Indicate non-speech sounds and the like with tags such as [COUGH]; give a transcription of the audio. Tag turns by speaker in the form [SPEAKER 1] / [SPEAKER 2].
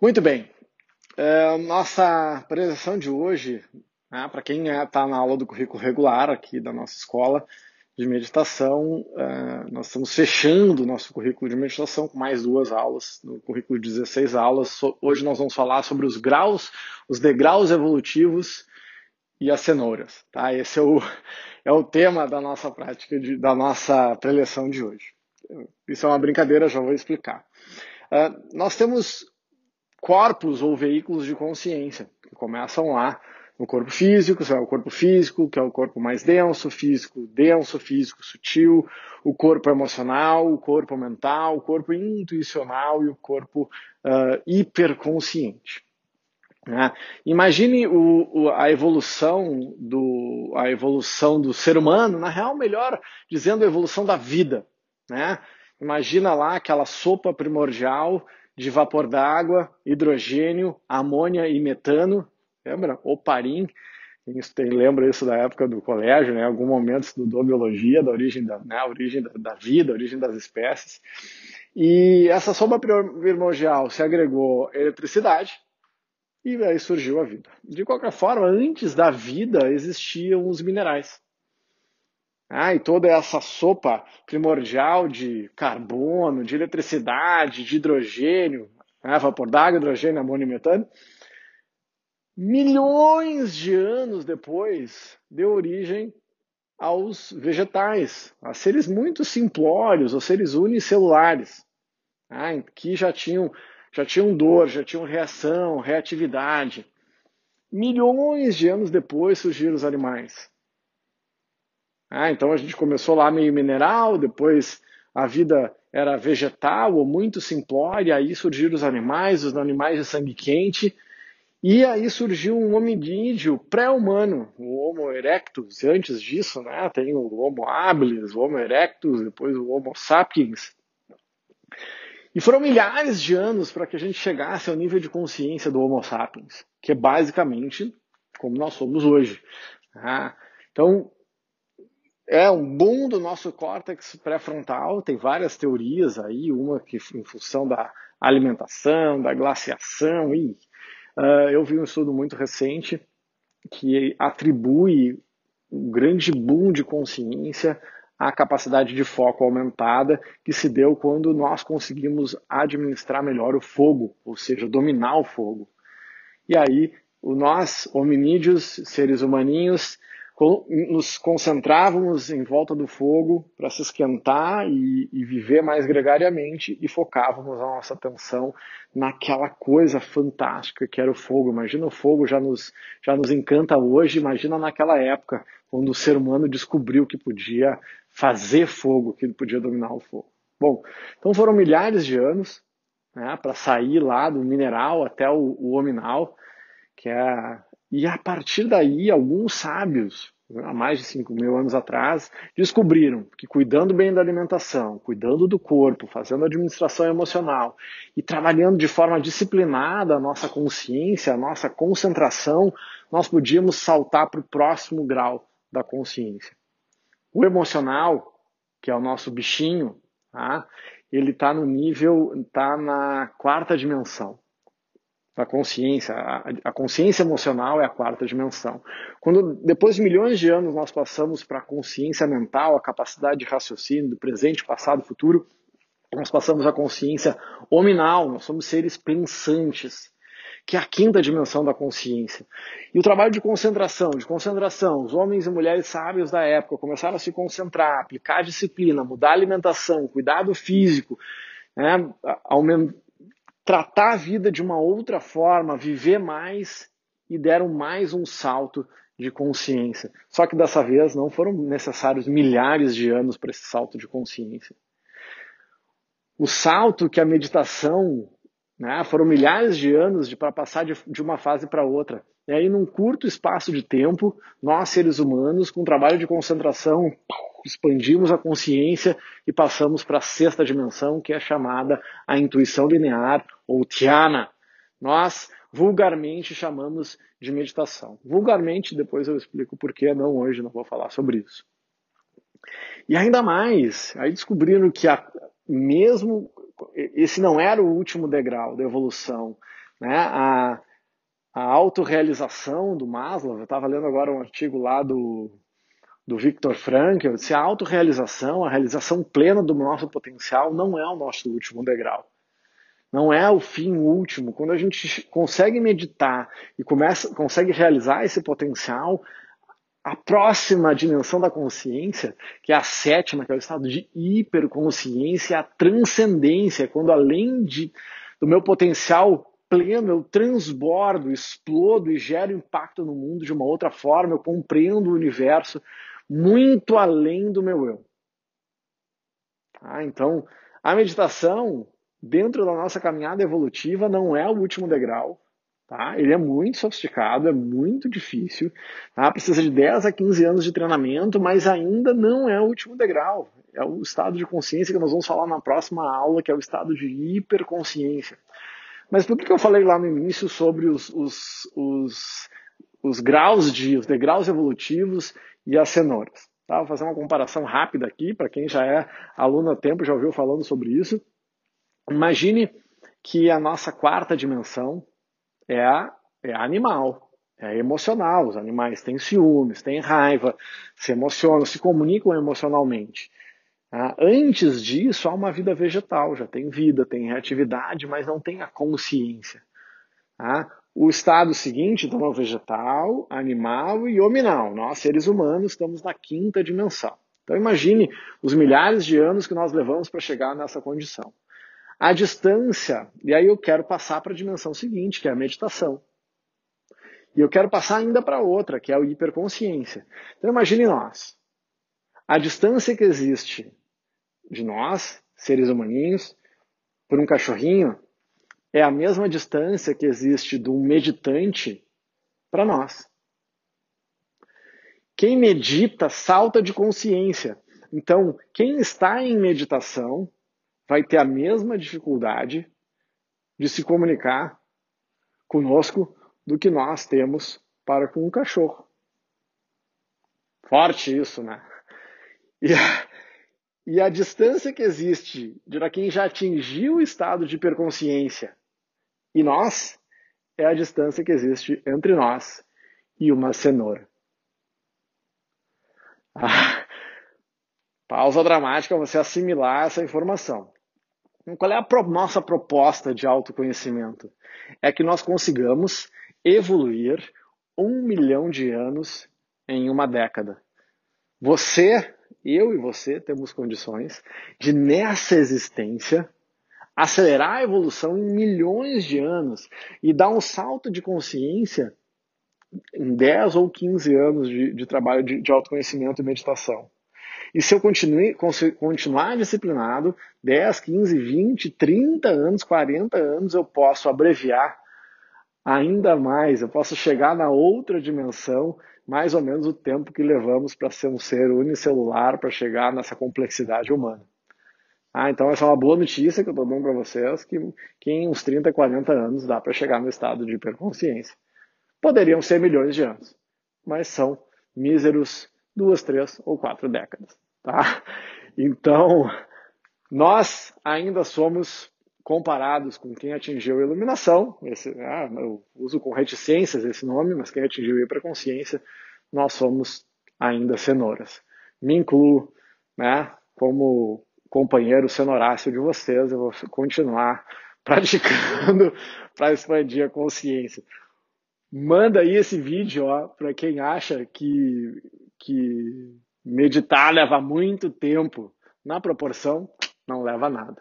[SPEAKER 1] Muito bem. É, nossa apresentação de hoje, né, para quem está é, na aula do currículo regular aqui da nossa escola de meditação, é, nós estamos fechando o nosso currículo de meditação com mais duas aulas, no currículo de 16 aulas. Hoje nós vamos falar sobre os graus, os degraus evolutivos e as cenouras. Tá? Esse é o, [LAUGHS] é o tema da nossa prática, de, da nossa preleção de hoje. Isso é uma brincadeira, já vou explicar. Nós temos corpos ou veículos de consciência, que começam lá no corpo físico, é o corpo físico, que é o corpo mais denso, físico denso, físico sutil, o corpo emocional, o corpo mental, o corpo intuicional e o corpo uh, hiperconsciente. Né? Imagine o, o, a evolução do a evolução do ser humano, na real, melhor dizendo, a evolução da vida. Né? Imagina lá aquela sopa primordial de vapor d'água, hidrogênio, amônia e metano. Lembra? Oparim. Quem lembra isso da época do colégio, né? Em algum momento estudou biologia, da origem da, né? origem da, da vida, origem das espécies. E essa sopa primordial se agregou eletricidade e aí surgiu a vida. De qualquer forma, antes da vida existiam os minerais. Ah, e toda essa sopa primordial de carbono, de eletricidade, de hidrogênio, né, vapor d'água, hidrogênio, amônio e metano, milhões de anos depois deu origem aos vegetais, a seres muito simplórios, aos seres unicelulares, né, que já tinham, já tinham dor, já tinham reação, reatividade. Milhões de anos depois surgiram os animais. Ah, então a gente começou lá meio mineral, depois a vida era vegetal ou muito simplória, aí surgiram os animais, os animais de sangue quente, e aí surgiu um hominídeo pré-humano, o Homo erectus. Antes disso, né, tem o Homo habilis, o Homo erectus, depois o Homo sapiens. E foram milhares de anos para que a gente chegasse ao nível de consciência do Homo sapiens, que é basicamente como nós somos hoje. Ah, então, é um boom do nosso córtex pré-frontal, tem várias teorias aí, uma que em função da alimentação, da glaciação, e uh, eu vi um estudo muito recente que atribui um grande boom de consciência à capacidade de foco aumentada que se deu quando nós conseguimos administrar melhor o fogo, ou seja, dominar o fogo. E aí, nós, hominídeos, seres humaninhos, nos concentrávamos em volta do fogo para se esquentar e, e, viver mais gregariamente e focávamos a nossa atenção naquela coisa fantástica que era o fogo. Imagina o fogo já nos, já nos encanta hoje, imagina naquela época, quando o ser humano descobriu que podia fazer fogo, que podia dominar o fogo. Bom, então foram milhares de anos né, para sair lá do mineral até o, o hominal, que é e a partir daí, alguns sábios, há mais de 5 mil anos atrás, descobriram que cuidando bem da alimentação, cuidando do corpo, fazendo administração emocional e trabalhando de forma disciplinada a nossa consciência, a nossa concentração, nós podíamos saltar para o próximo grau da consciência. O emocional, que é o nosso bichinho, tá? ele está no nível, está na quarta dimensão da consciência. A, consciência emocional é a quarta dimensão. Quando depois de milhões de anos nós passamos para a consciência mental, a capacidade de raciocínio do presente, passado, futuro, nós passamos à consciência hominal, nós somos seres pensantes, que é a quinta dimensão da consciência. E o trabalho de concentração, de concentração, os homens e mulheres sábios da época começaram a se concentrar, aplicar disciplina, mudar a alimentação, cuidado físico, né, aumentar tratar a vida de uma outra forma, viver mais e deram mais um salto de consciência. Só que dessa vez não foram necessários milhares de anos para esse salto de consciência. O salto que a meditação, né, foram milhares de anos para passar de, de uma fase para outra. E aí, num curto espaço de tempo, nós, seres humanos, com trabalho de concentração, expandimos a consciência e passamos para a sexta dimensão, que é chamada a intuição linear, ou Dhyana. Nós, vulgarmente, chamamos de meditação. Vulgarmente, depois eu explico por que, não hoje, não vou falar sobre isso. E ainda mais, aí descobriram que a, mesmo esse não era o último degrau da evolução, né? A, a autorrealização do Maslow, eu estava lendo agora um artigo lá do, do Viktor Frankl, se a autorrealização, a realização plena do nosso potencial não é o nosso último degrau. Não é o fim último. Quando a gente consegue meditar e começa, consegue realizar esse potencial, a próxima dimensão da consciência, que é a sétima, que é o estado de hiperconsciência, é a transcendência, quando além de, do meu potencial pleno, eu transbordo, explodo e gero impacto no mundo de uma outra forma, eu compreendo o universo muito além do meu eu. Ah, então, a meditação, dentro da nossa caminhada evolutiva, não é o último degrau. Tá? Ele é muito sofisticado, é muito difícil. Tá? Precisa de 10 a 15 anos de treinamento, mas ainda não é o último degrau. É o estado de consciência que nós vamos falar na próxima aula, que é o estado de hiperconsciência. Mas por que eu falei lá no início sobre os, os, os, os graus de, os degraus evolutivos e as cenouras? Tá? Vou fazer uma comparação rápida aqui, para quem já é aluno há tempo, já ouviu falando sobre isso. Imagine que a nossa quarta dimensão é, a, é animal, é emocional. Os animais têm ciúmes, têm raiva, se emocionam, se comunicam emocionalmente. Ah, antes disso, há uma vida vegetal, já tem vida, tem reatividade, mas não tem a consciência. Ah, o estado seguinte, então, é vegetal, animal e hominal. Nós, seres humanos, estamos na quinta dimensão. Então, imagine os milhares de anos que nós levamos para chegar nessa condição. A distância, e aí eu quero passar para a dimensão seguinte, que é a meditação. E eu quero passar ainda para outra, que é a hiperconsciência. Então, imagine nós. A distância que existe de nós, seres humaninhos, por um cachorrinho, é a mesma distância que existe de um meditante para nós. Quem medita salta de consciência. Então, quem está em meditação vai ter a mesma dificuldade de se comunicar conosco do que nós temos para com um cachorro. Forte isso, né? E e a distância que existe de quem já atingiu o estado de hiperconsciência e nós é a distância que existe entre nós e uma cenoura. Ah, pausa dramática você assimilar essa informação. Qual é a pro nossa proposta de autoconhecimento? É que nós consigamos evoluir um milhão de anos em uma década. Você eu e você temos condições de, nessa existência, acelerar a evolução em milhões de anos e dar um salto de consciência em 10 ou 15 anos de, de trabalho de, de, autoconhecimento e meditação. E se eu continue, continuar disciplinado, 10, 15, 20, 30 anos, 40 anos, eu posso abreviar ainda mais, eu posso chegar na outra dimensão mais ou menos o tempo que levamos para ser um ser unicelular, para chegar nessa complexidade humana. Ah, então essa é uma boa notícia que eu estou dando para vocês, que, que em uns 30, 40 anos dá para chegar no estado de hiperconsciência. Poderiam ser milhões de anos, mas são míseros duas, três ou quatro décadas. Tá? Então, nós ainda somos comparados com quem atingiu a iluminação, esse, ah, eu uso com reticências esse nome, mas quem atingiu a hiperconsciência, nós somos ainda cenouras. Me incluo né, como companheiro cenoráceo de vocês, eu vou continuar [LAUGHS] praticando para expandir a consciência. Manda aí esse vídeo para quem acha que, que meditar leva muito tempo. Na proporção, não leva nada.